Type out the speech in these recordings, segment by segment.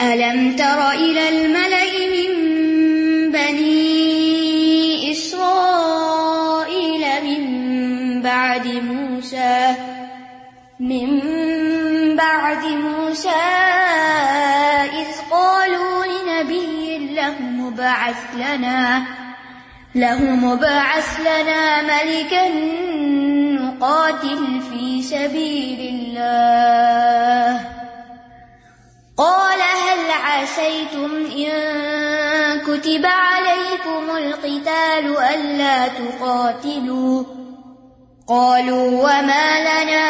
ألم تر إلى الملأ من بني إسرائيل من بعد موسى، من بعد موسى إذ قالوا لنبي له مبعث لنا، له مبعث لنا ملكا نقاتل في سبيل الله قال هل عسيتم إن كتب عليكم القتال ألا تقاتلوا؟ قالوا وما لنا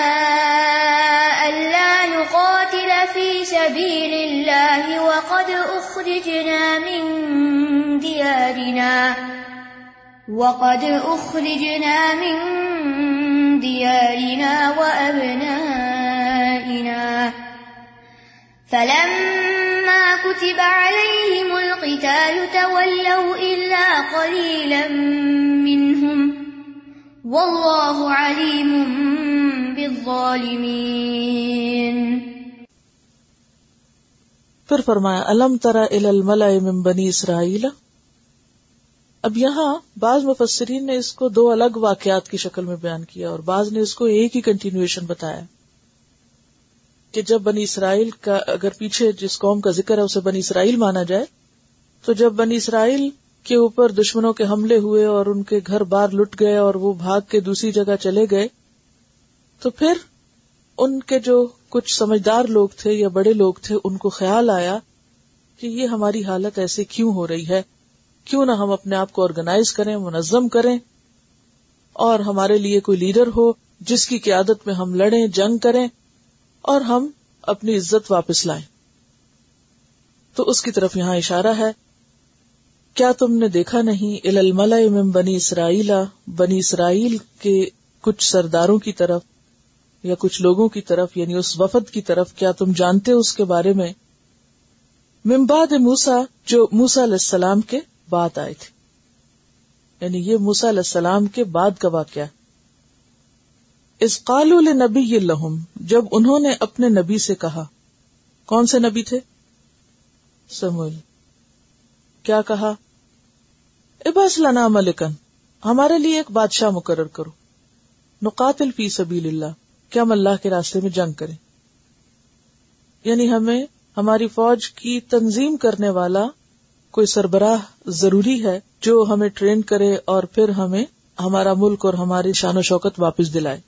ألا نقاتل في سبيل الله وقد أخرجنا من ديارنا، وقد أخرجنا من ديارنا وأبنائنا. فلما كتب عليهم القتال تولوا إلا قليلا منهم والله عليم بالظالمين. پھر فرمایا، الم ترا الملا من بنی اسرائیل؟ اب یہاں بعض مفسرین نے اس کو دو الگ واقعات کی شکل میں بیان کیا اور بعض نے اس کو ایک ہی کنٹینیوشن بتایا۔ کہ جب بنی اسرائیل کا اگر پیچھے جس قوم کا ذکر ہے اسے بنی اسرائیل مانا جائے، تو جب بنی اسرائیل کے اوپر دشمنوں کے حملے ہوئے اور ان کے گھر بار لٹ گئے اور وہ بھاگ کے دوسری جگہ چلے گئے، تو پھر ان کے جو کچھ سمجھدار لوگ تھے یا بڑے لوگ تھے، ان کو خیال آیا کہ یہ ہماری حالت ایسے کیوں ہو رہی ہے؟ کیوں نہ ہم اپنے آپ کو آرگنائز کریں، منظم کریں، اور ہمارے لیے کوئی لیڈر ہو جس کی قیادت میں ہم لڑیں، جنگ کریں۔ اور ہم اپنی عزت واپس لائیں۔ تو اس کی طرف یہاں اشارہ ہے، کیا تم نے دیکھا نہیں الملا امم بنی اسرائیل بنی اسرائیل کے کچھ سرداروں کی طرف یا کچھ لوگوں کی طرف یعنی اس وفد کی طرف، کیا تم جانتے اس کے بارے میں؟ ممباد موسا جو موسا علیہ السلام کے بعد آئے تھے۔ یعنی یہ موسا علیہ السلام کے بعد کا واقعہ۔ اس قالول نبی لہم، جب انہوں نے اپنے نبی سے کہا، کون سے نبی تھے؟ سمول، کیا کہا؟ اباس لنا ملکن ہمارے لیے ایک بادشاہ مقرر کرو۔ نقاتل فی سبیل اللہ کیا ہم اللہ کے راستے میں جنگ کریں۔ یعنی ہمیں ہماری فوج کی تنظیم کرنے والا کوئی سربراہ ضروری ہے جو ہمیں ٹرین کرے اور پھر ہمیں ہمارا ملک اور ہماری شان و شوکت واپس دلائے۔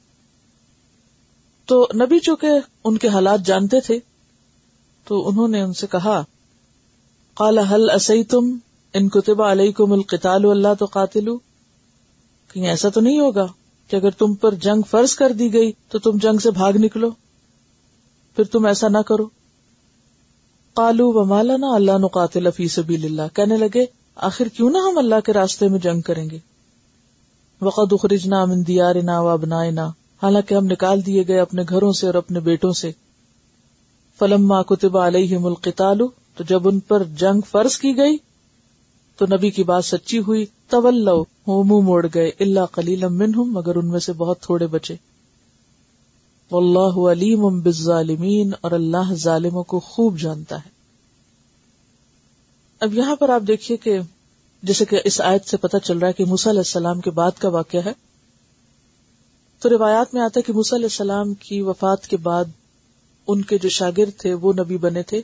تو نبی چونکہ ان کے حالات جانتے تھے، تو انہوں نے ان سے کہا کالا حل اسی تم ان کتبہ علیہ کو القتال اللہ تو قاتل کہیں ایسا تو نہیں ہوگا کہ اگر تم پر جنگ فرض کر دی گئی تو تم جنگ سے بھاگ نکلو، پھر تم ایسا نہ کرو۔ کالو و مالانا اللہ نقاتل فی سبیل اللہ۔ کہنے لگے، آخر کیوں نہ ہم اللہ کے راستے میں جنگ کریں گے؟ وقت اخرجنا من دیارنا و ابنائنا۔ حالانکہ ہم نکال دیے گئے اپنے گھروں سے اور اپنے بیٹوں سے۔ فلم ماں کتبہ علیہ ملک تو جب ان پر جنگ فرض کی گئی، تو نبی کی بات سچی ہوئی۔ طول منہ موڑ گئے۔ اللہ کلیل مگر ان میں سے بہت تھوڑے بچے۔ اللہ علیم بالظالمین، اور اللہ ظالموں کو خوب جانتا ہے۔ اب یہاں پر آپ دیکھیے کہ جیسے کہ اس آیت سے پتا چل رہا ہے کہ موسیٰ علیہ السلام کے بعد کا واقعہ ہے۔ تو روایات میں آتا ہے کہ موسی علیہ السلام کی وفات کے بعد ان کے جو شاگرد تھے وہ نبی بنے تھے۔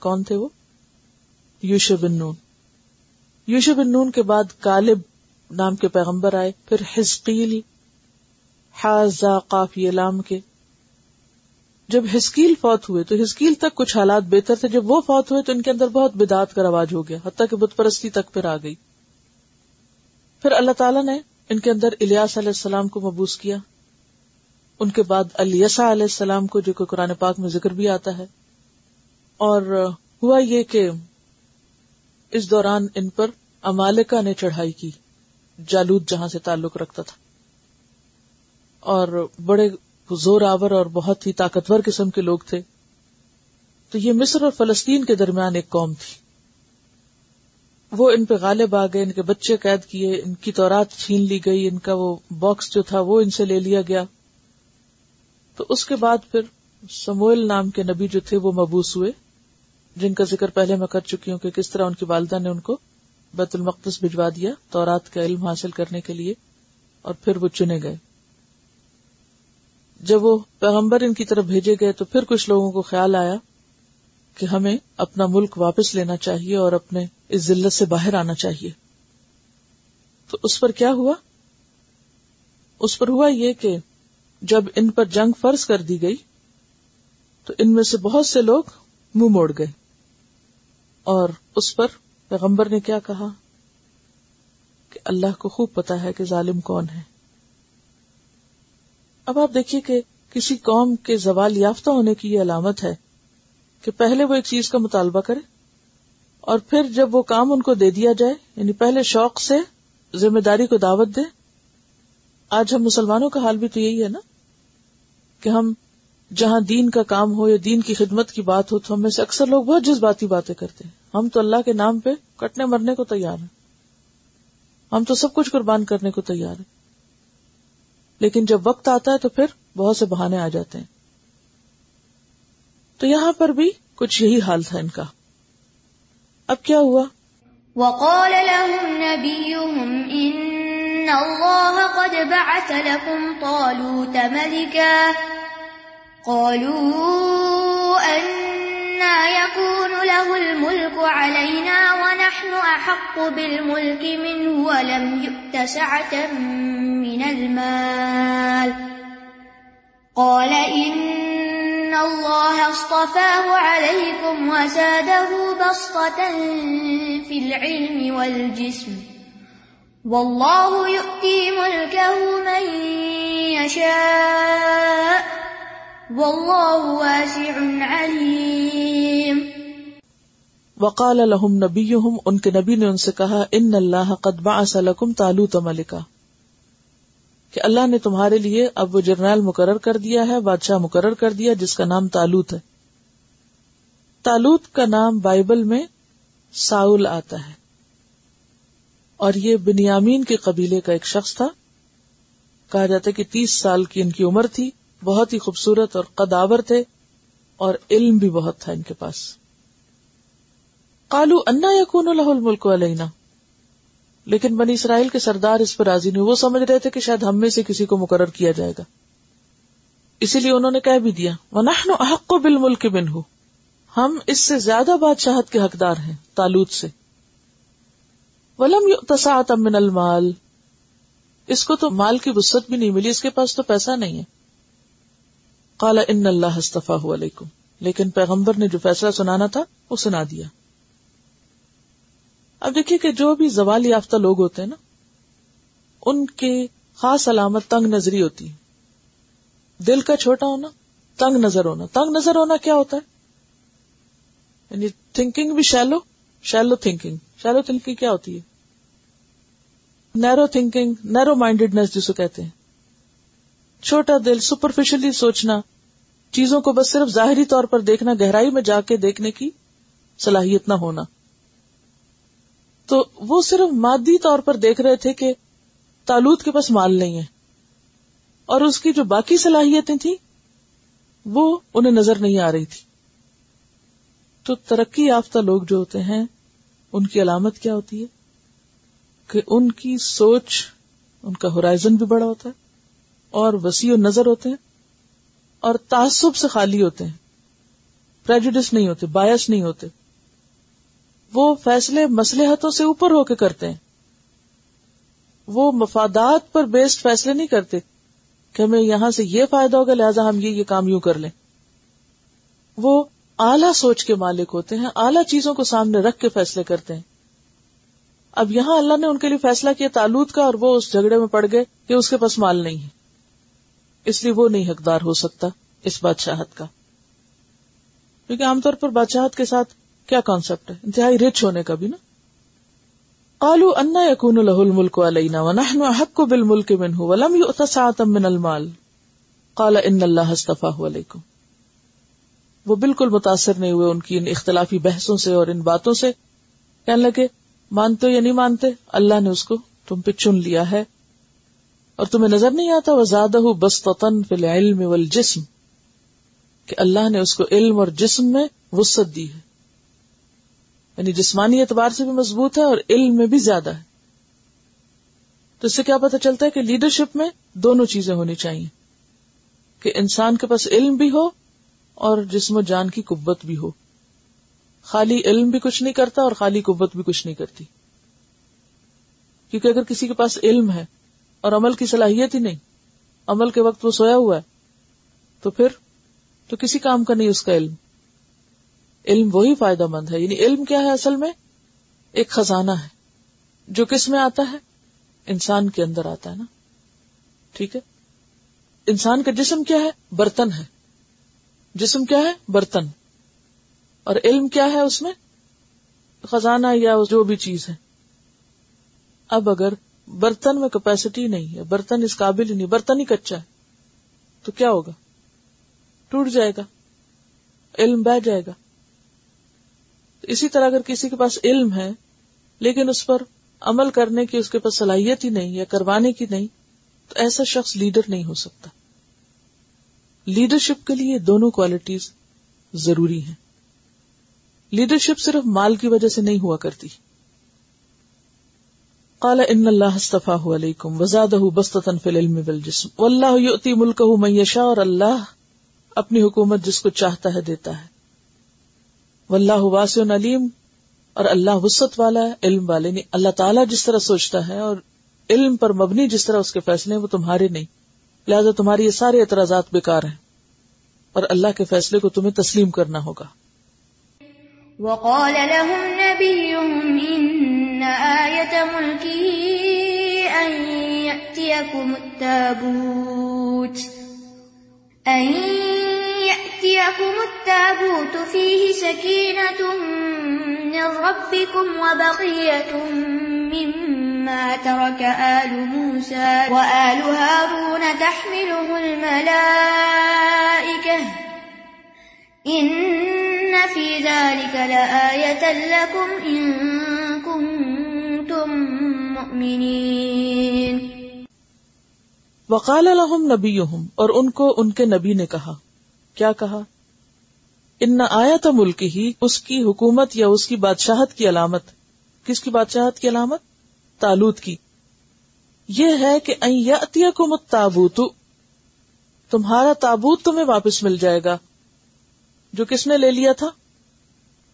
کون تھے وہ؟ یوش بن نون۔ یوش بن نون کے بعد کالب نام کے پیغمبر آئے، پھر ہسکیل حاضا قافی لام کے۔ جب ہسکیل فوت ہوئے تو ہسکیل تک کچھ حالات بہتر تھے۔ جب وہ فوت ہوئے تو ان کے اندر بہت بدات کا رواج ہو گیا، حتیٰ کہ بت پرستی تک پھر آ گئی۔ پھر اللہ تعالیٰ نے ان کے اندر الیاس علیہ السلام کو مبوس کیا۔ ان کے بعد علیسا علیہ السلام کو جو کہ قرآن پاک میں ذکر بھی آتا ہے۔ اور ہوا یہ کہ اس دوران ان پر امالکا نے چڑھائی کی۔ جالود جہاں سے تعلق رکھتا تھا۔ اور بڑے زور آور اور بہت ہی طاقتور قسم کے لوگ تھے۔ تو یہ مصر اور فلسطین کے درمیان ایک قوم تھی۔ وہ ان پہ غالب آ گئے، ان کے بچے قید کیے، ان کی تورات چھین لی گئی، ان کا وہ باکس جو تھا وہ ان سے لے لیا گیا۔ تو اس کے بعد پھر سموئل نام کے نبی جو تھے وہ مبوس ہوئے، جن کا ذکر پہلے میں کر چکی ہوں کہ کس طرح ان کی والدہ نے ان کو بیت المقدس بھجوا دیا تورات کا علم حاصل کرنے کے لیے اور پھر وہ چنے گئے۔ جب وہ پیغمبر ان کی طرف بھیجے گئے تو پھر کچھ لوگوں کو خیال آیا کہ ہمیں اپنا ملک واپس لینا چاہیے اور اپنے اس ذلت سے باہر آنا چاہیے۔ تو اس پر کیا ہوا؟ اس پر ہوا یہ کہ جب ان پر جنگ فرض کر دی گئی، تو ان میں سے بہت سے لوگ منہ موڑ گئے۔ اور اس پر پیغمبر نے کیا کہا؟ کہ اللہ کو خوب پتا ہے کہ ظالم کون ہے۔ اب آپ دیکھیے کہ کسی قوم کے زوال یافتہ ہونے کی یہ علامت ہے کہ پہلے وہ ایک چیز کا مطالبہ کرے اور پھر جب وہ کام ان کو دے دیا جائے یعنی پہلے شوق سے ذمہ داری کو دعوت دے۔ آج ہم مسلمانوں کا حال بھی تو یہی ہے نا کہ ہم جہاں دین کا کام ہو یا دین کی خدمت کی بات ہو تو ہم میں سے اکثر لوگ بہت جذباتی باتیں کرتے ہیں۔ ہم تو اللہ کے نام پہ کٹنے مرنے کو تیار ہیں۔ ہم تو سب کچھ قربان کرنے کو تیار ہیں۔ لیکن جب وقت آتا ہے تو پھر بہت سے بہانے آ جاتے ہیں۔ تو یہاں پر بھی کچھ یہی حال تھا ان کا۔ اب کیا ہوا؟ وقال لهم نبيهم إن الله قد بعث لكم طالوت ملكا۔ قالوا أنا يكون له الملك علينا ونحن أحق بالملك منه ولم يؤت سعة من المال۔ قال إن الله اصطفاه عليكم وزاده بسطة في العلم والجسم والله يؤتي ملكه من يشاء والله واسع عليم وقال لهم نبيهم، ان کے نبی نے ان سے کہا ان اللہ قد بعث لكم طالوت ملکا کہ اللہ نے تمہارے لیے اب وہ جرنیل مقرر کر دیا ہے، بادشاہ مقرر کر دیا، جس کا نام تالوت ہے۔ تالوت کا نام بائبل میں ساؤل آتا ہے۔ اور یہ بنیامین کے قبیلے کا ایک شخص تھا۔ کہا جاتا ہے کہ تیس سال کی ان کی عمر تھی۔ بہت ہی خوبصورت اور قداور تھے۔ اور علم بھی بہت تھا ان کے پاس۔ کالو انا یقون الملک علینا۔ لیکن بنی اسرائیل کے سردار اس پر راضی نہیں وہ سمجھ رہے تھے کہ شاید ہم میں سے کسی کو مقرر کیا جائے گا۔ اسی لیے انہوں نے کہہ بھی دیا، ونحن احق بالملک منہ ہم اس سے زیادہ بادشاہت کے حقدار ہیں، تالوت سے۔ ولم یؤتسعت من المال۔ اس کو تو مال کی وسعت بھی نہیں ملی، اس کے پاس تو پیسہ نہیں ہے۔ قال ان اللہ استفاہ علیکم لیکن پیغمبر نے جو فیصلہ سنانا تھا، وہ سنا دیا۔ اب دیکھیے کہ جو بھی زوال یافتہ لوگ ہوتے ہیں نا، ان کی خاص علامت تنگ نظری ہوتی ہے دل کا چھوٹا ہونا، تنگ نظر ہونا۔ تنگ نظر ہونا کیا ہوتا ہے؟ یعنی تھنکنگ بھی shallow shallow thinking shallow thinking کیا ہوتی ہے؟ نیرو تھنکنگ نیرو مائنڈیڈنیس جسے کہتے ہیں۔ چھوٹا دل سپرفیشلی سوچنا، چیزوں کو بس صرف ظاہری طور پر دیکھنا، گہرائی میں جا کے دیکھنے کی صلاحیت نہ ہونا۔ تو وہ صرف مادی طور پر دیکھ رہے تھے کہ تالوت کے پاس مال نہیں ہے اور اس کی جو باقی صلاحیتیں تھیں وہ انہیں نظر نہیں آ رہی تھی۔ تو ترقی یافتہ لوگ جو ہوتے ہیں، ان کی علامت کیا ہوتی ہے؟ کہ ان کی سوچ، ان کا ہورائزن بھی بڑا ہوتا ہے اور وسیع و نظر ہوتے ہیں اور تعصب سے خالی ہوتے ہیں۔ پریجوڈس نہیں ہوتے باعث نہیں ہوتے۔ وہ فیصلے مسلحتوں سے اوپر ہو کے کرتے ہیں۔ وہ مفادات پر بیسڈ فیصلے نہیں کرتے کہ ہمیں یہاں سے یہ فائدہ ہوگا، لہٰذا ہم یہ یہ کام یوں کر لیں۔ وہ اعلی سوچ کے مالک ہوتے ہیں، اعلی چیزوں کو سامنے رکھ کے فیصلے کرتے ہیں۔ اب یہاں اللہ نے ان کے لیے فیصلہ کیا تعلق کا اور وہ اس جھگڑے میں پڑ گئے کہ اس کے پاس مال نہیں ہے۔ اس لیے وہ نہیں حقدار ہو سکتا اس بادشاہت کا۔ کیونکہ عام طور پر بادشاہت کے ساتھ کیا کانسیپٹ ہے؟ انتہائی رچ ہونے کا بھی نا۔ قالو انا یقون له الملك علينا ونحن احق بالملك منه ولم يؤت ساعه من المال۔ قال ان الله اصطفاه عليكم۔ وہ بالکل متاثر نہیں ہوئے ان کی ان اختلافی بحثوں سے اور ان باتوں سے۔ کہنے لگے، مانتے یا نہیں مانتے؟ اللہ نے اس کو تم پہ چن لیا ہے۔ اور تمہیں نظر نہیں آتا؟ وہ زیادہ بستن فی العلم والجسم۔ کہ اللہ نے اس کو علم اور جسم میں وسط دی ہے۔ یعنی جسمانی اعتبار سے بھی مضبوط ہے اور علم میں بھی زیادہ ہے۔ تو اس سے کیا پتا چلتا ہے کہ لیڈرشپ میں دونوں چیزیں ہونی چاہیے۔ کہ انسان کے پاس علم بھی ہو اور جسم و جان کی قوت بھی ہو۔ خالی علم بھی کچھ نہیں کرتا اور خالی قوت بھی کچھ نہیں کرتی۔ کیونکہ اگر کسی کے پاس علم ہے اور عمل کی صلاحیت ہی نہیں، عمل کے وقت وہ سویا ہوا ہے، تو پھر تو کسی کام کا نہیں اس کا علم۔ علم وہی فائدہ مند ہے۔ یعنی علم کیا ہے اصل میں؟ ایک خزانہ ہے۔ جو کس میں آتا ہے؟ انسان کے اندر آتا ہے نا۔ ٹھیک ہے؟ انسان کا جسم کیا ہے؟ برتن ہے۔ جسم کیا ہے؟ برتن۔ اور علم کیا ہے اس میں؟ خزانہ یا جو بھی چیز ہے۔ اب اگر برتن میں کیپیسٹی نہیں ہے، برتن اس قابل ہی نہیں، برتن ہی کچا ہے، تو کیا ہوگا؟ ٹوٹ جائے گا۔ علم بہ جائے گا۔ اسی طرح اگر کسی کے پاس علم ہے، لیکن اس پر عمل کرنے کی اس کے پاس صلاحیت ہی نہیں یا کروانے کی نہیں، تو ایسا شخص لیڈر نہیں ہو سکتا۔ لیڈرشپ کے لیے دونوں کوالٹیز ضروری ہیں۔ لیڈرشپ صرف مال کی وجہ سے نہیں ہوا کرتی۔ قال ان اللہ استفاہ علیکم وزادہ بستتن فی العلم والجسم۔ واللہ یؤتی ملکہ من یشاء اور اللہ اپنی حکومت جس کو چاہتا ہے دیتا ہے۔ واللہ واسع علیم اور اللہ وسط والا ہے، علم والے نہیں۔ اللہ تعالیٰ جس طرح سوچتا ہے اور علم پر مبنی جس طرح اس کے فیصلے ہیں، وہ تمہارے نہیں۔ لہٰذا تمہاری یہ سارے اعتراضات بیکار ہیں۔ اور اللہ کے فیصلے کو تمہیں تسلیم کرنا ہوگا۔ وقال لهم نبيهم إن آية ملكه أن يأتيكم التابوت، أن يأتيكم التابوت فيه سكينة من ربكم وبقية مما ترك آل موسى وآل هارون تحمله الملائكة إن في ذلك لآية لكم إن كنتم مؤمنين۔ وقال لهم نبيهم اور ان کو ان کے نبی نے کہا۔ کیا کہا؟ ان آیت ملک ہی اس کی حکومت یا اس کی بادشاہت کی علامت۔ کس کی بادشاہت کی علامت؟ تالوت کی۔ یہ ہے کہ اتیا کو مت تابوت تمہارا تابوت تمہیں واپس مل جائے گا۔ جو کس نے لے لیا تھا؟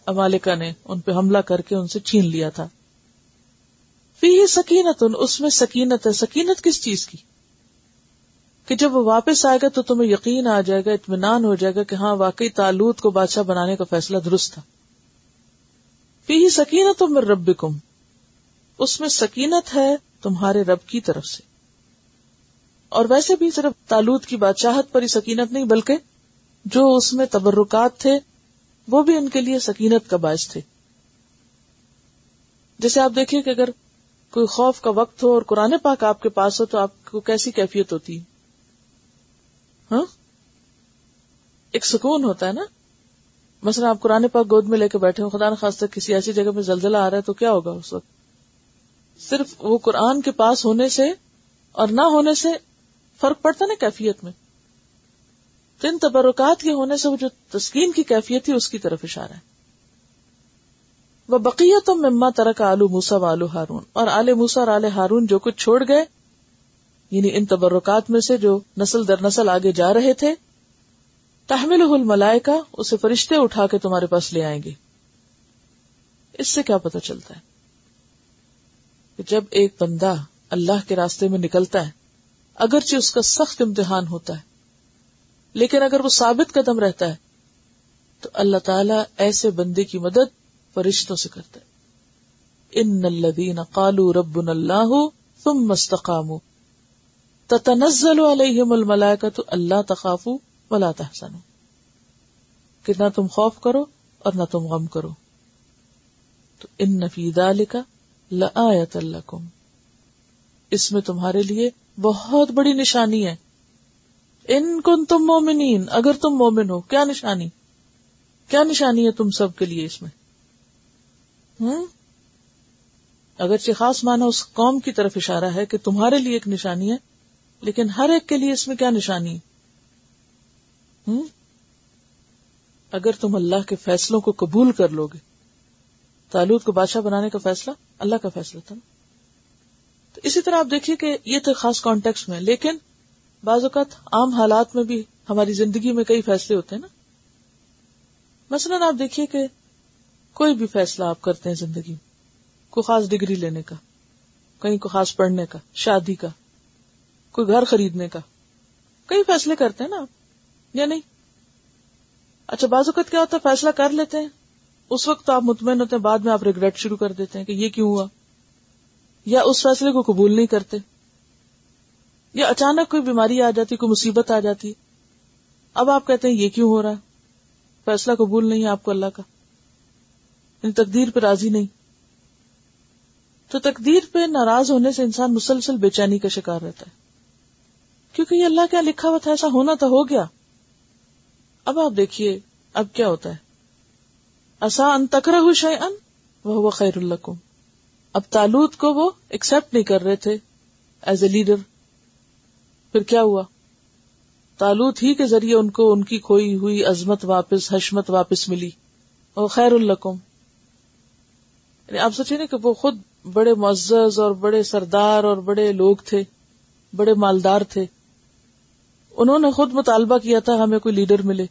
امالکا نے ان پہ حملہ کر کے ان سے چھین لیا تھا۔ فی سکینت اس میں سکینت ہے۔ سکینت کس چیز کی؟ کہ جب وہ واپس آئے گا تو تمہیں یقین آ جائے گا، اطمینان ہو جائے گا کہ ہاں واقعی تالوت کو بادشاہ بنانے کا فیصلہ درست تھا۔ فی سکینت میں رب اس میں سکینت ہے تمہارے رب کی طرف سے۔ اور ویسے بھی صرف تالوت کی بادشاہت پر ہی سکینت نہیں، بلکہ جو اس میں تبرکات تھے، وہ بھی ان کے لیے سکینت کا باعث تھے۔ جیسے آپ دیکھیے کہ اگر کوئی خوف کا وقت ہو اور قرآن پاک آپ کے پاس ہو تو آپ کو کیسی کیفیت ہوتی ہے؟ ہاں؟ ایک سکون ہوتا ہے نا؟ مثلا آپ قرآن پاک گود میں لے کے بیٹھے ہو خدا نخواستہ کسی ایسی جگہ میں زلزلہ آ رہا ہے تو کیا ہوگا اس وقت؟ صرف وہ قرآن کے پاس ہونے سے اور نہ ہونے سے فرق پڑتا نا کیفیت میں؟ تو ان تبرکات کے ہونے سے وہ جو تسکین کی کیفیت تھی اس کی طرف اشارہ ہے۔ وہ بقیت مما ترک آلو موسا و آلو ہارون۔ اور آل موسا اور آل ہارون جو کچھ چھوڑ گئے یعنی ان تبرکات میں سے جو نسل در نسل آگے جا رہے تھے تحمل الملائکہ اسے فرشتے اٹھا کے تمہارے پاس لے آئیں گے۔ اس سے کیا پتا چلتا ہے کہ جب ایک بندہ اللہ کے راستے میں نکلتا ہے، اگرچہ اس کا سخت امتحان ہوتا ہے، لیکن اگر وہ ثابت قدم رہتا ہے، تو اللہ تعالی ایسے بندے کی مدد فرشتوں سے کرتا ہے۔ ان الذین قالوا ربنا اللہ ثم استقاموا۔ تتنزل علیہم الملائکہ تو اللہ تخافو ولا تحسنو کہ نہ تم خوف کرو اور نہ تم غم کرو۔ تو ان نفی ذالک لآیت لکم۔ اس میں تمہارے لیے بہت بڑی نشانی ہے۔ ان کن تم مومنین، اگر تم مومن ہو، کیا نشانی؟ کیا نشانی ہے تم سب کے لیے اس میں؟ ہوں اگرچہ خاص مانا اس قوم کی طرف اشارہ ہے کہ تمہارے لیے ایک نشانی ہے لیکن ہر ایک کے لیے اس میں کیا نشانی؟ ہوں؟ اگر تم اللہ کے فیصلوں کو قبول کر لو گے۔ تالوت کو بادشاہ بنانے کا فیصلہ، اللہ کا فیصلہ تھا تو اسی طرح آپ دیکھیے کہ یہ تو خاص کانٹیکس میں، لیکن بعض اوقات عام حالات میں بھی ہماری زندگی میں کئی فیصلے ہوتے ہیں نا؟ مثلاً آپ دیکھیے کہ کوئی بھی فیصلہ آپ کرتے ہیں زندگی میں، کوئی خاص ڈگری لینے کا، کہیں کو خاص پڑھنے کا، شادی کا۔ کوئی گھر خریدنے کا۔ کئی فیصلے کرتے ہیں نا آپ، یا نہیں؟ اچھا بعض اوقات کیا ہوتا ہے، فیصلہ کر لیتے ہیں۔ اس وقت تو آپ مطمئن ہوتے ہیں، بعد میں آپ ریگریٹ شروع کر دیتے ہیں کہ یہ کیوں ہوا؟ یا اس فیصلے کو قبول نہیں کرتے۔ یا اچانک کوئی بیماری آ جاتی، کوئی مصیبت آ جاتی۔ اب آپ کہتے ہیں، یہ کیوں ہو رہا ہے؟ فیصلہ قبول نہیں ہے آپ کو اللہ کا۔ یعنی تقدیر پہ راضی نہیں۔ تو تقدیر پہ ناراض ہونے سے انسان مسلسل بے چینی کا شکار رہتا ہے۔ کیونکہ یہ اللہ کیا لکھا ہوا تھا، ایسا ہونا تو ہو گیا۔ اب آپ دیکھیے، اب کیا ہوتا ہے؟ اصا ان تکرہ شے ان وہ خیر القم اب تالوت کو وہ ایکسپٹ نہیں کر رہے تھے ایز اے لیڈر پھر کیا ہوا؟ تالوت ہی کے ذریعے ان کو ان کی کھوئی ہوئی عظمت واپس، حشمت واپس ملی۔ وہ خیر القم یعنی آپ سوچے نا کہ وہ خود بڑے معزز اور بڑے سردار اور بڑے لوگ تھے، بڑے مالدار تھے۔ انہوں نے خود مطالبہ کیا تھا ہمیں کوئی لیڈر ملے۔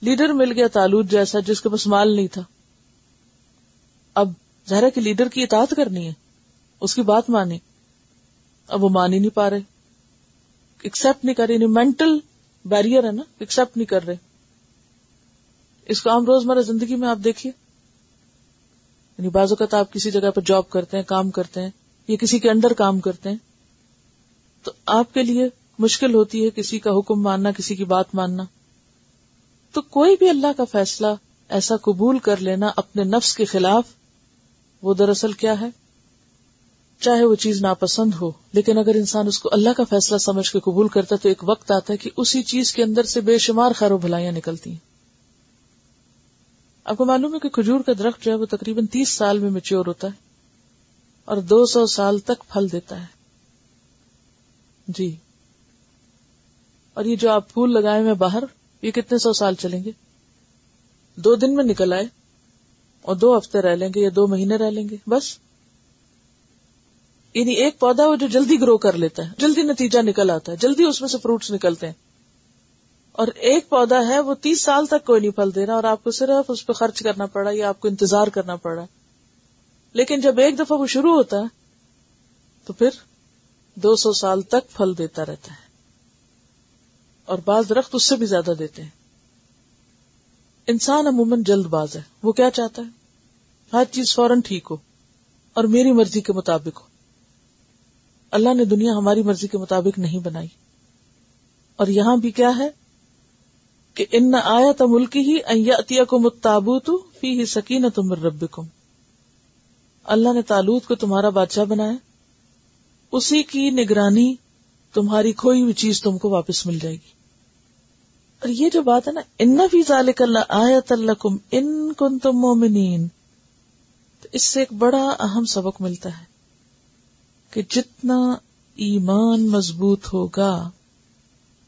لیڈر مل گیا تالوت جیسا جس کے پاس مال نہیں تھا۔ اب ظاہر کی لیڈر کی اطاعت کرنی ہے۔ اس کی بات مانی اب وہ مان ہی نہیں پا رہے۔ ایکسپٹ نہیں کر رہے۔ یعنی مینٹل بیریئر ہے نا۔ ایکسپٹ نہیں کر رہے۔ اس کو عام روزمرہ زندگی میں آپ دیکھیے۔ یعنی بعض اوقات آپ کسی جگہ پر جاب کرتے ہیں، کام کرتے ہیں، یا کسی کے انڈر کام کرتے ہیں۔ تو آپ کے لیے مشکل ہوتی ہے کسی کا حکم ماننا، کسی کی بات ماننا۔ تو کوئی بھی اللہ کا فیصلہ ایسا قبول کر لینا اپنے نفس کے خلاف، وہ دراصل کیا ہے؟ چاہے وہ چیز ناپسند ہو، لیکن اگر انسان اس کو اللہ کا فیصلہ سمجھ کے قبول کرتا تو ایک وقت آتا ہے کہ اسی چیز کے اندر سے بے شمار خیر و بھلائیاں نکلتی ہیں۔ آپ کو معلوم ہے کہ کھجور کا درخت جو ہے وہ تقریباً تیس سال میں میچور ہوتا ہے اور دو سو سال تک پھل دیتا ہے۔ جی۔ اور یہ جو آپ پھول لگائے ہوئے باہر، یہ کتنے سو سال چلیں گے؟ دو دن میں نکل آئے اور دو ہفتے رہ لیں گے یا دو مہینے رہ لیں گے، بس۔ یعنی ایک پودا وہ جو جلدی گرو کر لیتا ہے، جلدی نتیجہ نکل آتا ہے، جلدی اس میں سے فروٹس نکلتے ہیں۔ اور ایک پودا ہے وہ تیس سال تک کوئی نہیں پھل دے رہا اور آپ کو صرف اس پہ خرچ کرنا پڑا، یا آپ کو انتظار کرنا پڑا۔ لیکن جب ایک دفعہ وہ شروع ہوتا ہے تو پھر دو سو سال تک پھل دیتا رہتا ہے۔ اور بعض درخت اس سے بھی زیادہ دیتے ہیں۔ انسان عموماً جلد باز ہے۔ وہ کیا چاہتا ہے؟ ہر چیز فوراً ٹھیک ہو اور میری مرضی کے مطابق ہو۔ اللہ نے دنیا ہماری مرضی کے مطابق نہیں بنائی۔ اور یہاں بھی کیا ہے؟ کہ ان آیا تو ملک ہی اتیا کو متابوت فی ہی سکین تم رب اللہ نے تالوت کو تمہارا بادشاہ بنایا۔ اسی کی نگرانی تمہاری کھوئی ہوئی چیز تم کو واپس مل جائے گی۔ اور یہ جو بات ہے نا ان فی ذالک اللہ آیت اللہ ان کن تم مومنین تو اس سے ایک بڑا اہم سبق ملتا ہے کہ جتنا ایمان مضبوط ہوگا،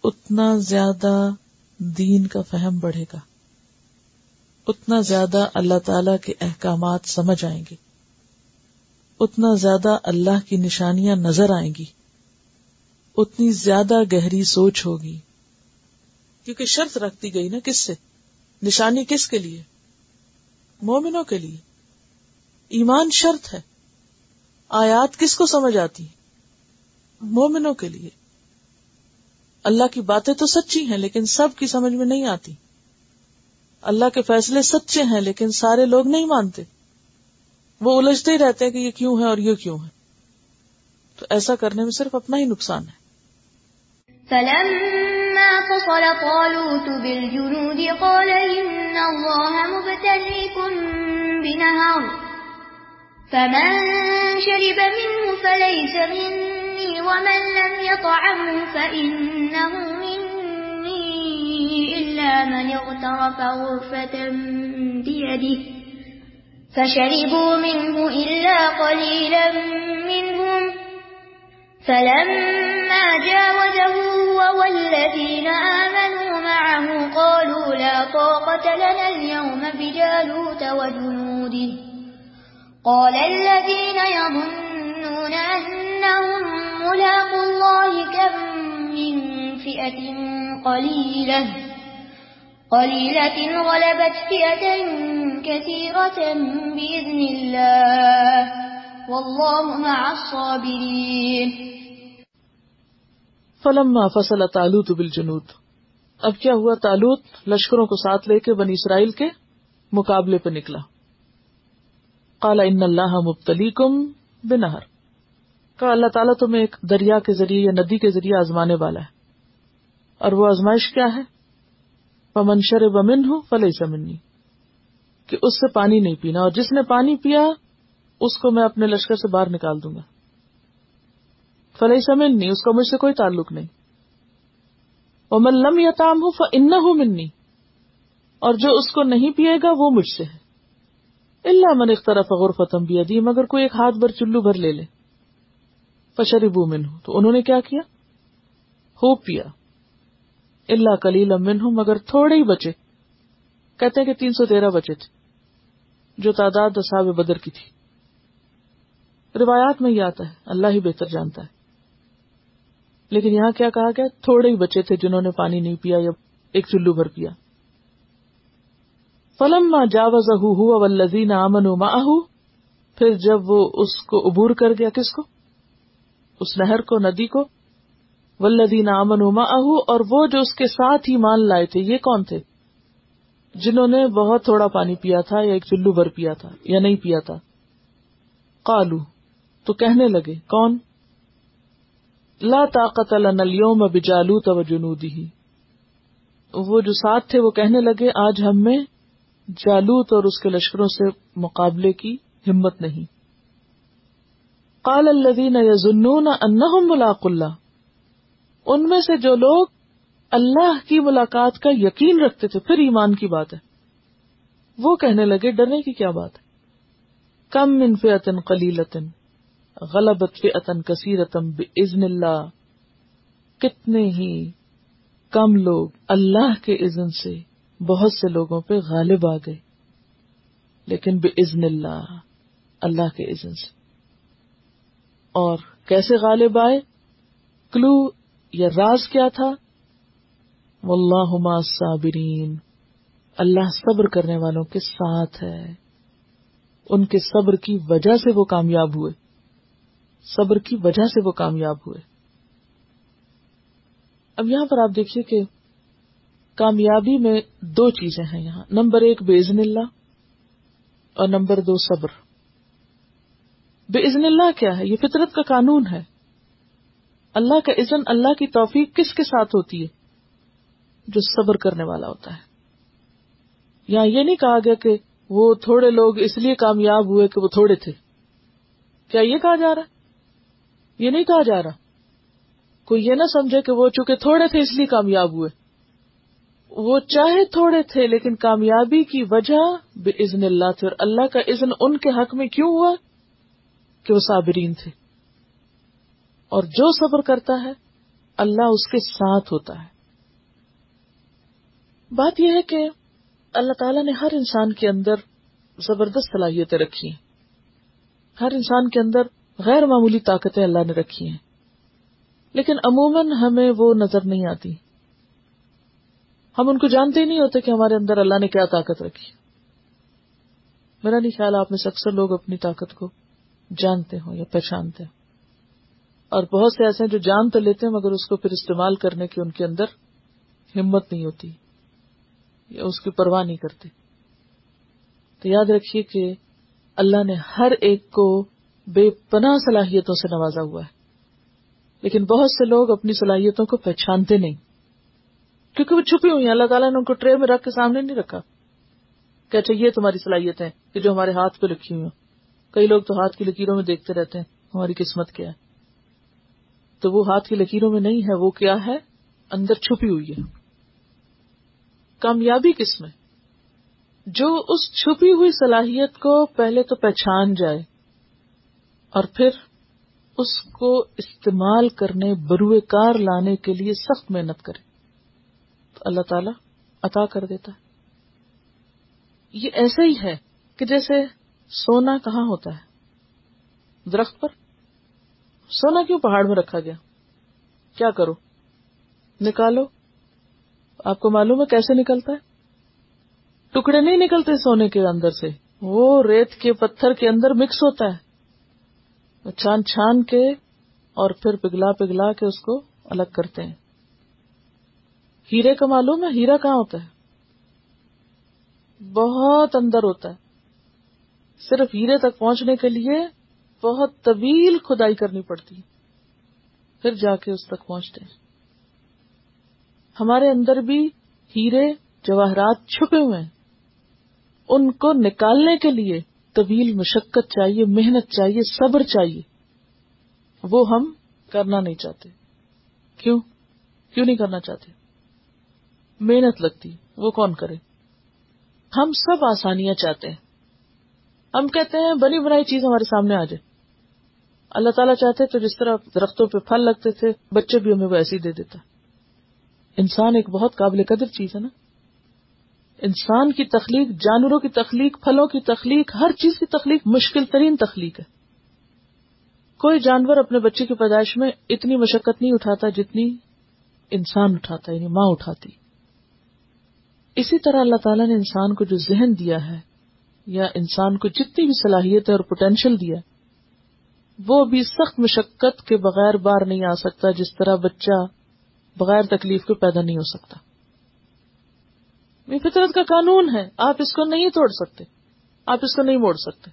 اتنا زیادہ دین کا فہم بڑھے گا، اتنا زیادہ اللہ تعالی کے احکامات سمجھ آئیں گے، اتنا زیادہ اللہ کی نشانیاں نظر آئیں گی، اتنی زیادہ گہری سوچ ہوگی۔ کیونکہ شرط رکھتی گئی نا کس سے؟ نشانی کس کے لیے؟ مومنوں کے لیے۔ ایمان شرط ہے۔ آیات کس کو سمجھ آتی؟ مومنوں کے لیے۔ اللہ کی باتیں تو سچی ہیں لیکن سب کی سمجھ میں نہیں آتی۔ اللہ کے فیصلے سچے ہیں لیکن سارے لوگ نہیں مانتے۔ وہ الجھتے ہی رہتے ہیں کہ یہ کیوں ہے اور یہ کیوں ہے۔ تو ایسا کرنے میں صرف اپنا ہی نقصان ہے۔ فلما فصل طالوت بالجنود قال إن الله مبتليكم بنهر. فمن شرب منه فليس مني ومن لم يطعمه فإنه مني إلا من اغترف غرفة بيده. فشربوا منه إلا قليلا منهم. فلما جاوزه هو والذين آمنوا معه قالوا لا طاقة لنا اليوم بجالوت وجنوده. قال الذين يظنون أنهم ملاق الله كم من فئة قليلة. قليلة غلبت فئة كثيرة بإذن الله. والله مع الصابرين. فلما فصل تالوت بالجنود۔ اب کیا ہوا تالوت لشکروں کو ساتھ لے کے بنی اسرائیل کے مقابلے پہ نکلا۔ کالا ان اللہ مبتلی کم بنہر۔ کا اللہ تعالیٰ تمہیں ایک دریا کے ذریعے یا ندی کے ذریعے آزمانے والا ہے۔ اور وہ آزمائش کیا ہے؟ پمن شر بمن ہوں فلح سمنی کہ اس سے پانی نہیں پینا، اور جس نے پانی پیا، اس کو میں اپنے لشکر سے باہر نکال دوں گا۔ فلح سمن نہیں اس کا مجھ سے کوئی تعلق نہیں۔ وہ من لم یا تام ہوں فن ہوں منی اور جو اس کو نہیں پیے گا وہ مجھ سے ہے۔ اللہ من ایک طرف اغور فتم بھی ادیم اگر کوئی ایک ہاتھ بھر چلو بھر لے لے۔ فشری بو من ہوں تو انہوں نے کیا کیا؟ ہو پیا۔ اللہ کلیل امن ہوں مگر تھوڑے ہی بچے۔ کہتے ہیں کہ تین سو تیرہ بچے تھے، جو تعداد اصحاب بدر کی تھی۔ روایات میں یہ آتا ہے، اللہ ہی بہتر جانتا ہے۔ لیکن یہاں کیا کہا گیا؟ تھوڑے ہی بچے تھے جنہوں نے پانی نہیں پیا یا ایک چلو بھر پیا فلم جاوز ولزین امن ماہ پھر جب وہ اس کو عبور کر گیا، کس کو؟ اس نہر کو، ندی کو۔ ولدین امن ماہ اور وہ جو اس کے ساتھ ہی مان لائے تھے، یہ کون تھے؟ جنہوں نے بہت تھوڑا پانی پیا تھا یا ایک چلو بھر پیا تھا یا نہیں پیا تھا۔ کالو تو کہنے لگے، کون؟ لا طاقت اليوم بجالوت و جنودی وہ جو ساتھ تھے وہ کہنے لگے، آج ہم میں جالوت اور اس کے لشکروں سے مقابلے کی ہمت نہیں۔ قال الذين يظنون انهم ملاق اللہ۔ ان میں سے جو لوگ اللہ کی ملاقات کا یقین رکھتے تھے، پھر ایمان کی بات ہے۔ وہ کہنے لگے، ڈرنے کی کیا بات ہے؟ کم من فئتن قلیلتن۔ غلبت فئتن کثیرتم بإذن اللہ۔ کتنے ہی کم لوگ اللہ کے اذن سے بہت سے لوگوں پہ غالب آ گئے۔ لیکن بإذن اللہ اللہ کے اذن سے۔ اور کیسے غالب آئے؟ کلو یا راز کیا تھا؟ واللہ مع الصابرین۔ اللہ صبر کرنے والوں کے ساتھ ہے۔ ان کے صبر کی وجہ سے وہ کامیاب ہوئے۔ صبر کی وجہ سے وہ کامیاب ہوئے۔ اب یہاں پر آپ دیکھیے کہ کامیابی میں دو چیزیں ہیں یہاں۔ نمبر ایک بے عزن اللہ، اور نمبر دو، صبر۔ بے عزن اللہ کیا ہے؟ یہ فطرت کا قانون ہے۔ اللہ کا عزن اللہ کی توفیق کس کے ساتھ ہوتی ہے؟ جو صبر کرنے والا ہوتا ہے۔ یہاں یہ نہیں کہا گیا کہ وہ تھوڑے لوگ اس لیے کامیاب ہوئے کہ وہ تھوڑے تھے۔ کیا یہ کہا جا رہا یہ نہیں کہا جا رہا۔ کوئی یہ نہ سمجھے کہ وہ چونکہ تھوڑے تھے اس لیے کامیاب ہوئے۔ وہ چاہے تھوڑے تھے لیکن کامیابی کی وجہ بے عزن اللہ تھے اور اللہ کا عزن ان کے حق میں کیوں ہوا؟ کہ وہ صابرین تھے۔ اور جو صبر کرتا ہے، اللہ اس کے ساتھ ہوتا ہے۔ بات یہ ہے کہ اللہ تعالیٰ نے ہر انسان کے اندر زبردست صلاحیتیں رکھی ہیں۔ ہر انسان کے اندر غیر معمولی طاقتیں اللہ نے رکھی ہیں۔ لیکن عموماً ہمیں وہ نظر نہیں آتی۔ ہم ان کو جانتے ہی نہیں ہوتے کہ ہمارے اندر اللہ نے کیا طاقت رکھی۔ میرا نہیں خیال آپ میں سے اکثر لوگ اپنی طاقت کو جانتے ہوں یا پہچانتے ہوں۔ اور بہت سے ایسے ہیں جو جان تو لیتے ہیں مگر اس کو پھر استعمال کرنے کی ان کے اندر ہمت نہیں ہوتی یا اس کی پرواہ نہیں کرتے۔ تو یاد رکھیے کہ اللہ نے ہر ایک کو بے پناہ صلاحیتوں سے نوازا ہوا ہے۔ لیکن بہت سے لوگ اپنی صلاحیتوں کو پہچانتے نہیں۔ کیونکہ وہ چھپی ہوئی ہیں۔ اللہ تعالیٰ نے ان کو ٹرے میں رکھ کے سامنے نہیں رکھا۔ کہ اچھا یہ تمہاری صلاحیت ہے کہ جو ہمارے ہاتھ پہ رکھی ہوئی کئی لوگ تو ہاتھ کی لکیروں میں دیکھتے رہتے ہیں، ہماری قسمت کیا ہے۔ تو وہ ہاتھ کی لکیروں میں نہیں ہے، وہ کیا ہے؟ اندر چھپی ہوئی ہے۔ کامیابی کس میں؟ جو اس چھپی ہوئی صلاحیت کو پہلے تو پہچان جائے۔ اور پھر اس کو استعمال کرنے، بروئے کار لانے کے لیے سخت محنت کرے۔ تو اللہ تعالی عطا کر دیتا ہے۔ یہ ایسا ہی ہے کہ جیسے سونا کہاں ہوتا ہے؟ درخت پر۔ سونا کیوں پہاڑ میں رکھا گیا؟ کیا کرو؟ نکالو۔ آپ کو معلوم ہے کیسے نکلتا ہے؟ ٹکڑے نہیں نکلتے سونے کے اندر سے۔ وہ ریت کے پتھر کے اندر مکس ہوتا ہے۔ چھان چھان کے اور پھر پگھلا پگھلا کے اس کو الگ کرتے ہیں۔ ہیرے کا معلوم ہے ہیرا کہاں ہوتا ہے؟ بہت اندر ہوتا ہے۔ صرف ہیرے تک پہنچنے کے لیے بہت طویل کھدائی کرنی پڑتی ہے۔ پھر جا کے اس تک پہنچتے ہیں۔ ہمارے اندر بھی ہیرے جواہرات چھپے ہوئے ہیں۔ ان کو نکالنے کے لیے طویل مشقت چاہیے، محنت چاہیے، صبر چاہیے۔ وہ ہم کرنا نہیں چاہتے۔ کیوں؟ کیوں نہیں کرنا چاہتے؟ محنت لگتی، وہ کون کرے؟ ہم سب آسانیاں چاہتے ہیں۔ ہم کہتے ہیں، بنی بنائی چیز ہمارے سامنے آ جائے۔ اللہ تعالیٰ چاہتے تو جس طرح درختوں پہ پھل لگتے تھے، بچے بھی ہمیں وہ ایسے ہی دے دیتا۔ انسان ایک بہت قابل قدر چیز ہے نا۔ انسان کی تخلیق، جانوروں کی تخلیق، پھلوں کی تخلیق، ہر چیز کی تخلیق مشکل ترین تخلیق ہے۔ کوئی جانور اپنے بچے کی پیدائش میں اتنی مشقت نہیں اٹھاتا جتنی انسان اٹھاتا یعنی ماں اٹھاتی۔ اسی طرح اللہ تعالیٰ نے انسان کو جو ذہن دیا ہے، یا انسان کو جتنی بھی صلاحیت اور پوٹینشیل دیا وہ بھی سخت مشقت کے بغیر باہر نہیں آ سکتا، جس طرح بچہ بغیر تکلیف کے پیدا نہیں ہو سکتا۔ یہ فطرت کا قانون ہے۔ آپ اس کو نہیں توڑ سکتے۔ آپ اس کو نہیں موڑ سکتے۔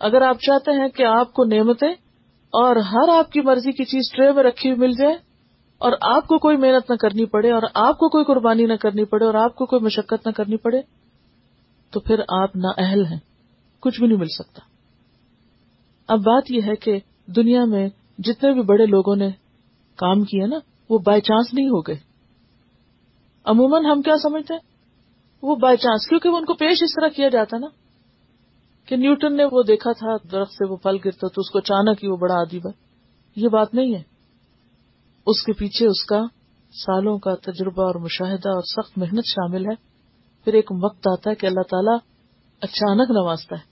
اگر آپ چاہتے ہیں کہ آپ کو نعمتیں اور ہر آپ کی مرضی کی چیز ٹرے میں رکھی ہوئی مل جائے اور آپ کو کوئی محنت نہ کرنی پڑے اور آپ کو کوئی قربانی نہ کرنی پڑے اور آپ کو کوئی مشقت نہ کرنی پڑے، تو پھر آپ نہ اہل ہیں۔ کچھ بھی نہیں مل سکتا۔ اب بات یہ ہے کہ دنیا میں جتنے بھی بڑے لوگوں نے کام کیا نا، وہ بائی چانس نہیں ہو گئے۔ عموماً ہم کیا سمجھتے ہیں؟ وہ بائی چانس کیونکہ وہ ان کو پیش اس طرح کیا جاتا نا کہ نیوٹن نے وہ دیکھا تھا، درخت سے وہ پھل گرتا، تو اس کو اچانک ہی وہ بڑا آدی بھائی یہ بات نہیں ہے۔ اس کے پیچھے اس کا سالوں کا تجربہ اور مشاہدہ اور سخت محنت شامل ہے۔ پھر ایک وقت آتا ہے کہ اللہ تعالیٰ اچانک نوازتا ہے۔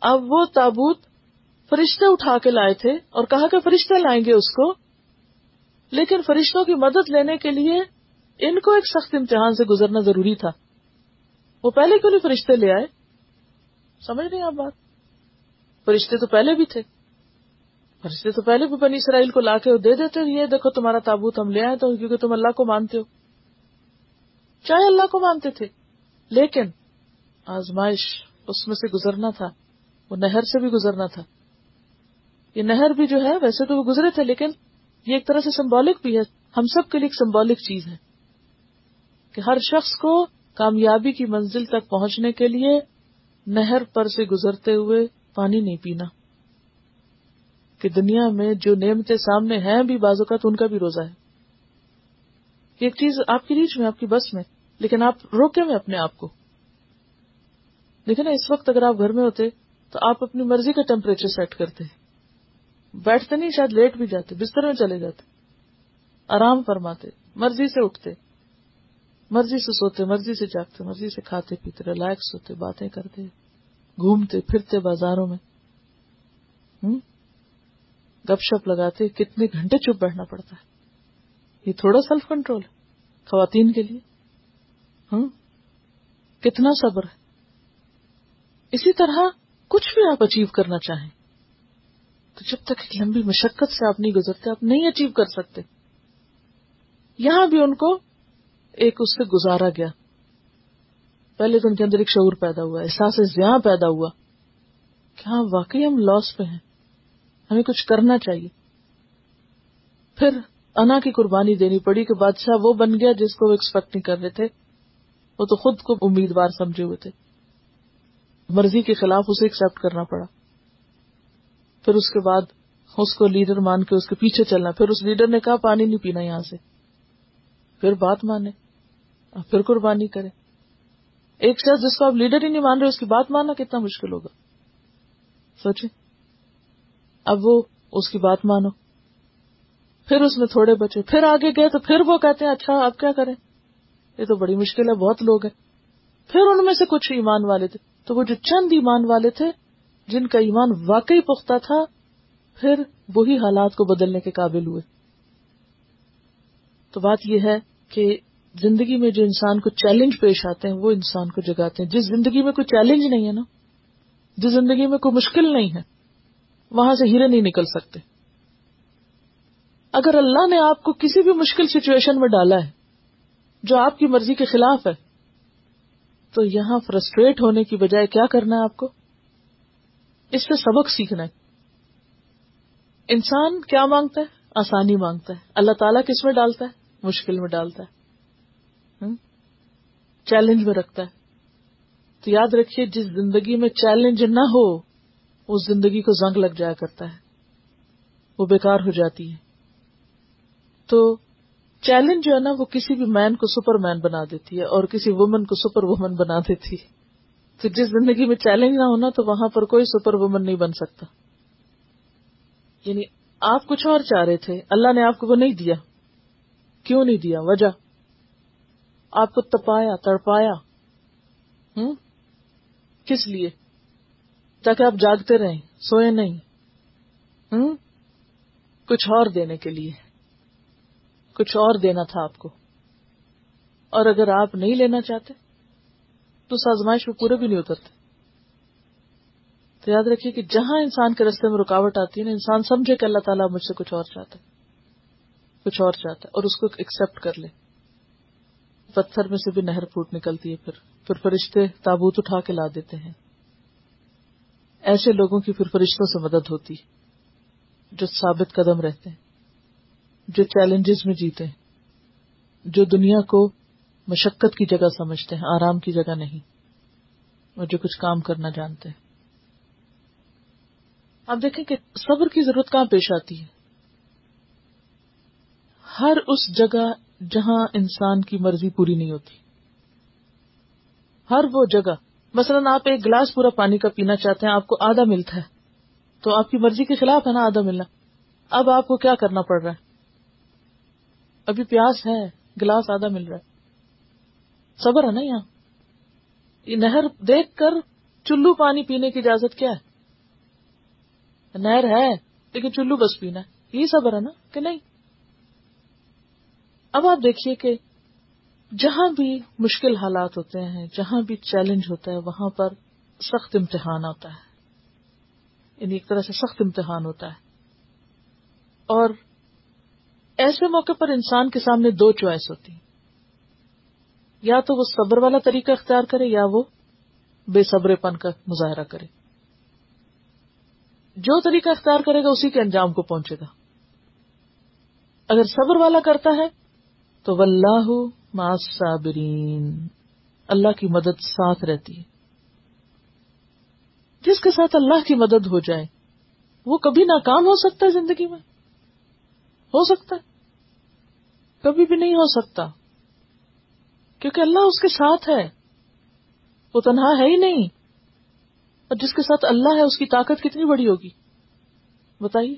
اب وہ تابوت فرشتے اٹھا کے لائے تھے اور کہا کہ فرشتے لائیں گے اس کو۔ لیکن فرشتوں کی مدد لینے کے لیے ان کو ایک سخت امتحان سے گزرنا ضروری تھا۔ وہ پہلے کیوں نہیں فرشتے لے آئے؟ سمجھ نہیں آپ بات۔ فرشتے تو پہلے بھی تھے۔ فرشتے تو پہلے بھی بنی اسرائیل کو لا کے دے دیتے یہ دیکھو تمہارا تابوت ہم لے آئے تو کیونکہ تم اللہ کو مانتے ہو۔ چاہے اللہ کو مانتے تھے، لیکن آزمائش اس میں سے گزرنا تھا۔ وہ نہر سے بھی گزرنا تھا۔ یہ نہر بھی جو ہے، ویسے تو وہ گزرے تھے، لیکن یہ ایک طرح سے سمبولک بھی ہے۔ ہم سب کے لیے ایک سمبولک چیز ہے کہ ہر شخص کو کامیابی کی منزل تک پہنچنے کے لیے نہر پر سے گزرتے ہوئے پانی نہیں پینا۔ کہ دنیا میں جو نعمتیں سامنے ہیں، بھی بازو کا تو ان کا بھی روزہ ہے۔ ایک چیز آپ کی ریچ میں، آپ کی بس میں، لیکن آپ روکے میں اپنے آپ کو۔ لیکن اس وقت اگر آپ گھر میں ہوتے تو آپ اپنی مرضی کا ٹیمپریچر سیٹ کرتے۔ ہیں بیٹھتے نہیں، شاید لیٹ بھی جاتے، بستر میں چلے جاتے۔ آرام فرماتے، مرضی سے اٹھتے، مرضی سے سوتے، مرضی سے جاگتے، مرضی سے کھاتے پیتے، ریلیکس ہوتے، باتیں کرتے، گھومتے، پھرتے بازاروں میں۔ گپ شپ لگاتے، کتنے گھنٹے چپ بیٹھنا پڑتا ہے۔ یہ تھوڑا سیلف کنٹرول ہے، خواتین کے لیے۔ ہاں کتنا صبر ہے۔ اسی طرح کچھ بھی آپ اچیو کرنا چاہیں۔ تو جب تک ایک لمبی مشقت سے آپ نہیں گزرتے، آپ نہیں اچیو کر سکتے۔ یہاں بھی ان کو ایک اس سے گزارا گیا۔ پہلے تو ان کے اندر ایک شعور پیدا ہوا احساس زیاں پیدا ہوا کہ ہاں واقعی ہم لاس پہ ہیں۔ ہمیں کچھ کرنا چاہیے۔ پھر انا کی قربانی دینی پڑی کہ بادشاہ وہ بن گیا جس کو وہ ایکسپیکٹ نہیں کر رہے تھے۔ وہ تو خود کو امیدوار سمجھے ہوئے تھے۔ مرضی کے خلاف اسے ایکسپٹ کرنا پڑا۔ پھر اس کے بعد اس کو لیڈر مان کے اس کے پیچھے چلنا، پھر اس لیڈر نے کہا، پانی نہیں پینا یہاں سے۔ پھر بات مانے پھر قربانی کرے۔ ایک شخص جس کو آپ لیڈر ہی نہیں مان رہے، اس کی بات ماننا کتنا مشکل ہوگا۔ سوچے اب وہ اس کی بات مانو۔ پھر اس میں تھوڑے بچے، پھر آگے گئے تو پھر وہ کہتے ہیں اچھا اب کیا کریں؟ یہ تو بڑی مشکل ہے، بہت لوگ ہیں۔ پھر ان میں سے کچھ ایمان والے تھے۔ تو وہ جو چند ایمان والے تھے جن کا ایمان واقعی پختہ تھا، پھر وہی حالات کو بدلنے کے قابل ہوئے۔ تو بات یہ ہے کہ زندگی میں جو انسان کو چیلنج پیش آتے ہیں، وہ انسان کو جگاتے ہیں۔ جس زندگی میں کوئی چیلنج نہیں ہے نا، جس زندگی میں کوئی مشکل نہیں ہے، وہاں سے ہیرے نہیں نکل سکتے۔ اگر اللہ نے آپ کو کسی بھی مشکل سچویشن میں ڈالا ہے، جو آپ کی مرضی کے خلاف ہے، تو یہاں فرسٹریٹ ہونے کی بجائے کیا کرنا ہے آپ کو؟ اس سے سبق سیکھنا ہے۔ انسان کیا مانگتا ہے؟ آسانی مانگتا ہے۔ اللہ تعالیٰ کس میں ڈالتا ہے؟ مشکل میں ڈالتا ہے۔ چیلنج میں رکھتا ہے۔ تو یاد رکھیے، جس زندگی میں چیلنج نہ ہو، اس زندگی کو زنگ لگ جایا کرتا ہے۔ وہ بیکار ہو جاتی ہے۔ تو چیلنج جو ہے نا، وہ کسی بھی مین کو سپر مین بنا دیتی ہے اور کسی وومن کو سپر وومن بنا دیتی ہے۔ تو جس زندگی میں چیلنج نہ ہونا تو وہاں پر کوئی سپر وومن نہیں بن سکتا۔ یعنی آپ کچھ اور چاہ رہے تھے، اللہ نے آپ کو وہ نہیں دیا۔ کیوں نہیں دیا؟ وجہ۔ آپ کو تپایا، تڑپایا۔ ہوں؟ کس لیے؟ تاکہ آپ جاگتے رہیں، سوئے نہیں۔ ہوں؟ کچھ اور دینے کے لیے۔ کچھ اور دینا تھا آپ کو۔ اور اگر آپ نہیں لینا چاہتے؟ تو سازمائش میں پورے بھی نہیں اترتے۔ تو یاد رکھیے کہ جہاں انسان کے رستے میں رکاوٹ آتی ہے نا، انسان سمجھے کہ اللہ تعالیٰ مجھ سے کچھ اور چاہتا ہے۔ کچھ اور چاہتا ہے اور اس کو ایکسپٹ کر لے۔ پتھر میں سے بھی نہر پھوٹ نکلتی ہے، پھر پھر فرشتے تابوت اٹھا کے لا دیتے ہیں۔ ایسے لوگوں کی پھر فرشتوں سے مدد ہوتی جو ثابت قدم رہتے ہیں، جو چیلنجز میں جیتے ہیں، جو دنیا کو مشقت کی جگہ سمجھتے ہیں، آرام کی جگہ نہیں، اور جو کچھ کام کرنا جانتے ہیں۔ آپ دیکھیں کہ صبر کی ضرورت کہاں پیش آتی ہے؟ ہر اس جگہ جہاں انسان کی مرضی پوری نہیں ہوتی۔ ہر وہ جگہ، مثلاً آپ ایک گلاس پورا پانی کا پینا چاہتے ہیں، آپ کو آدھا ملتا ہے۔ تو آپ کی مرضی کے خلاف ہے نا آدھا ملنا۔ اب آپ کو کیا کرنا پڑ رہا ہے؟ ابھی پیاس ہے، گلاس آدھا مل رہا ہے۔ صبر ہے نا یہاں؟ یہ نہر دیکھ کر چلو پانی پینے کی اجازت کیا ہے؟ نہر ہے، لیکن چلو بس پینا ہے۔ یہی صبر ہے نا کہ نہیں؟ اب آپ دیکھیے کہ جہاں بھی مشکل حالات ہوتے ہیں، جہاں بھی چیلنج ہوتا ہے، وہاں پر سخت امتحان ہوتا ہے۔ یعنی ایک طرح سے سخت امتحان ہوتا ہے۔ اور ایسے موقع پر انسان کے سامنے دو چوائس ہوتی یا تو وہ صبر والا طریقہ اختیار کرے یا وہ بے صبر پن کا مظاہرہ کرے۔ جو طریقہ اختیار کرے گا اسی کے انجام کو پہنچے گا۔ اگر صبر والا کرتا ہے تو واللہ مع صابرین اللہ کی مدد ساتھ رہتی ہے۔ جس کے ساتھ اللہ کی مدد ہو جائے، وہ کبھی ناکام ہو سکتا ہے زندگی میں۔ ہو سکتا ہے۔ کبھی بھی نہیں ہو سکتا۔ کیونکہ اللہ اس کے ساتھ ہے۔ وہ تنہا ہے ہی نہیں۔ اور جس کے ساتھ اللہ ہے، اس کی طاقت کتنی بڑی ہوگی۔ بتائیے۔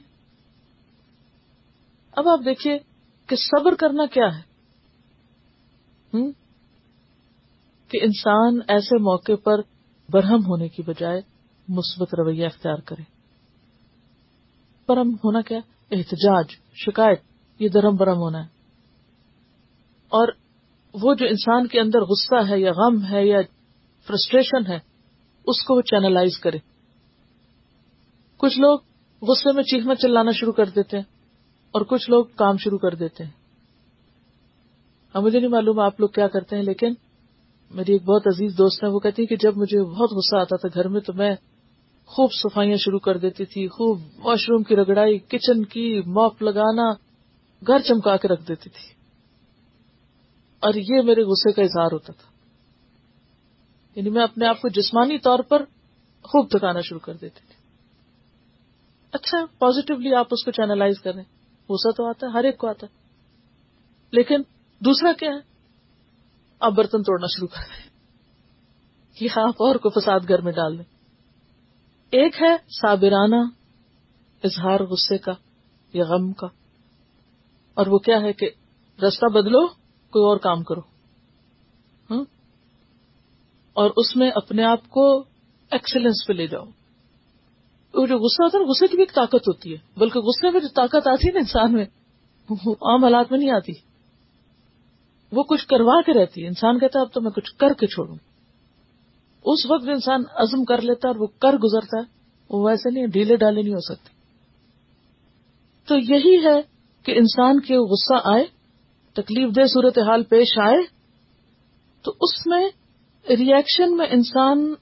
اب آپ دیکھیے کہ صبر کرنا کیا ہے۔ ہم؟ کہ انسان ایسے موقع پر برہم ہونے کی بجائے مثبت رویہ اختیار کرے۔ برہم ہونا کیا؟ احتجاج، شکایت، یہ درم برم ہونا ہے۔ اور وہ جو انسان کے اندر غصہ ہے یا غم ہے یا فرسٹریشن ہے، اس کو وہ چینلائز کرے۔ کچھ لوگ غصے میں چیخنا چلانا شروع کر دیتے ہیں اور کچھ لوگ کام شروع کر دیتے ہیں۔ اب مجھے نہیں معلوم آپ لوگ کیا کرتے ہیں، لیکن میری ایک بہت عزیز دوست ہے وہ کہتی ہے کہ جب مجھے بہت غصہ آتا تھا گھر میں تو میں خوب صفائیاں شروع کر دیتی تھی، خوب واش روم کی رگڑائی، کچن کی، موپ لگانا، گھر چمکا کے رکھ دیتی تھی۔ اور یہ میرے غصے کا اظہار ہوتا تھا۔ یعنی میں اپنے آپ کو جسمانی طور پر خوب تھکانا شروع کر دیتی تھی۔ اچھا پازیٹیولی آپ اس کو چینلائز کریں۔ غصہ تو آتا ہے، ہر ایک کو آتا ہے۔ لیکن دوسرا کیا ہے؟ آپ برتن توڑنا شروع کر دیں۔ یہ آپ اور کو فساد گھر میں ڈال دیں۔ ایک ہے صابرانہ اظہار غصے کا یا غم کا۔ اور وہ کیا ہے کہ رستہ بدلو کوئی اور کام کرو۔ ہاں؟ اور اس میں اپنے آپ کو ایکسلنس پہ لے جاؤ۔ وہ جو غصہ ہوتا ہے نا، غصے کی بھی ایک طاقت ہوتی ہے۔ بلکہ غصے میں جو طاقت آتی ہے نا انسان میں، وہ عام حالات میں نہیں آتی۔ وہ کچھ کروا کے رہتی ہے۔ انسان کہتا ہے، اب تو میں کچھ کر کے چھوڑوں۔ اس وقت انسان عزم کر لیتا ہے اور وہ کر گزرتا ہے، وہ ویسے نہیں ڈھیلے ڈالے نہیں ہو سکتے۔ تو یہی ہے کہ انسان کے غصہ آئے تکلیف دہ صورت حال پیش آئے تو اس میں ریئیکشن میں انسان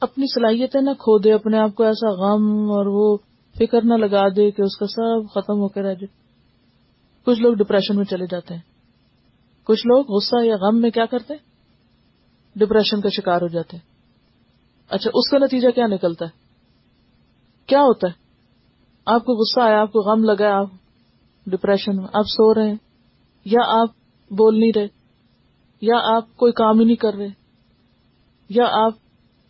اپنی صلاحیتیں نہ کھو دے، اپنے آپ کو ایسا غم اور وہ فکر نہ لگا دے کہ اس کا سب ختم ہو کے رہ جائے۔ کچھ لوگ ڈپریشن میں چلے جاتے ہیں۔ کچھ لوگ غصہ یا غم میں کیا کرتے ڈپریشن کا شکار ہو جاتے ہیں۔ اچھا اس کا نتیجہ کیا نکلتا ہے؟ کیا ہوتا ہے؟ آپ کو غصہ آیا، آپ کو غم لگا، آپ ڈپریشن میں، آپ سو رہے ہیں۔ یا آپ بول نہیں رہے، یا آپ کوئی کام ہی نہیں کر رہے، یا آپ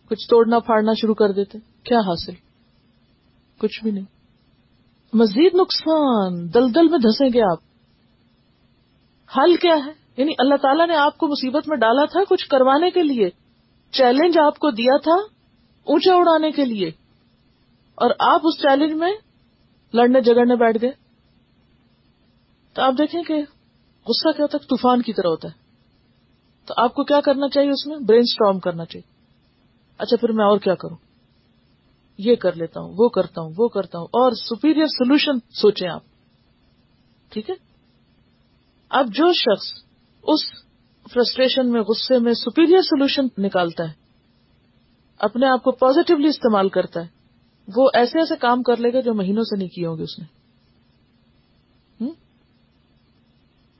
کچھ توڑنا پھاڑنا شروع کر دیتے، کیا حاصل؟ کچھ بھی نہیں۔ مزید نقصان، دلدل میں دھسیں گے آپ۔ حل کیا ہے؟ یعنی اللہ تعالیٰ نے آپ کو مصیبت میں ڈالا تھا کچھ کروانے کے لیے، چیلنج آپ کو دیا تھا اونچا اڑانے کے لیے، اور آپ اس چیلنج میں لڑنے جگڑنے بیٹھ گئے۔ تو آپ دیکھیں کہ غصہ کیا ہوتا ہے طوفان کی طرح ہوتا ہے۔ تو آپ کو کیا کرنا چاہیے اس میں؟ برین اسٹارم کرنا چاہیے۔ اچھا پھر میں اور کیا کروں؟ یہ کر لیتا ہوں، وہ کرتا ہوں، وہ کرتا ہوں، اور سپیریئر سولوشن سوچیں آپ۔ ٹھیک ہے؟ اب جو شخص اس فرسٹریشن میں، غصے میں سپیریئر سولوشن نکالتا ہے، اپنے آپ کو پازیٹیولی استعمال کرتا ہے، وہ ایسے ایسے کام کر لے گا جو مہینوں سے نہیں کیے ہوں گے اس نے۔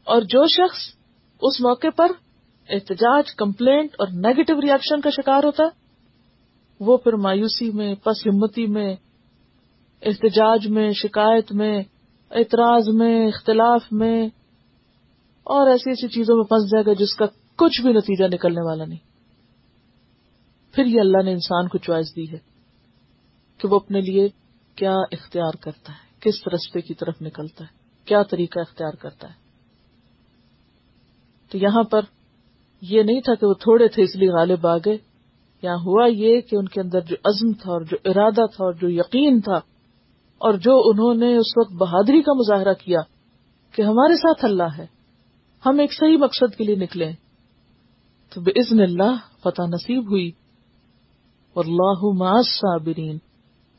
اور جو شخص اس موقع پر احتجاج، کمپلینٹ اور نیگیٹو ریئیکشن کا شکار ہوتا ہے وہ پھر مایوسی میں، پس ہمتی میں، احتجاج میں، شکایت میں، اعتراض میں، اختلاف میں، اور ایسی ایسی چیزوں میں پھنس جائے گا جس کا کچھ بھی نتیجہ نکلنے والا نہیں۔ پھر یہ اللہ نے انسان کو چوائس دی ہے کہ وہ اپنے لیے کیا اختیار کرتا ہے، کس رستے کی طرف نکلتا ہے، کیا طریقہ اختیار کرتا ہے۔ تو یہاں پر یہ نہیں تھا کہ وہ تھوڑے تھے اس لیے غالب آ گئے۔ یہاں ہوا یہ کہ ان کے اندر جو عزم تھا اور جو ارادہ تھا اور جو یقین تھا اور جو انہوں نے اس وقت بہادری کا مظاہرہ کیا کہ ہمارے ساتھ اللہ ہے، ہم ایک صحیح مقصد کے لیے نکلے۔ تو بے عزن اللہ فتح نصیب ہوئی۔ اور اللہ صابرین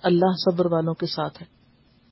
اللہ صبر والوں کے ساتھ ہے۔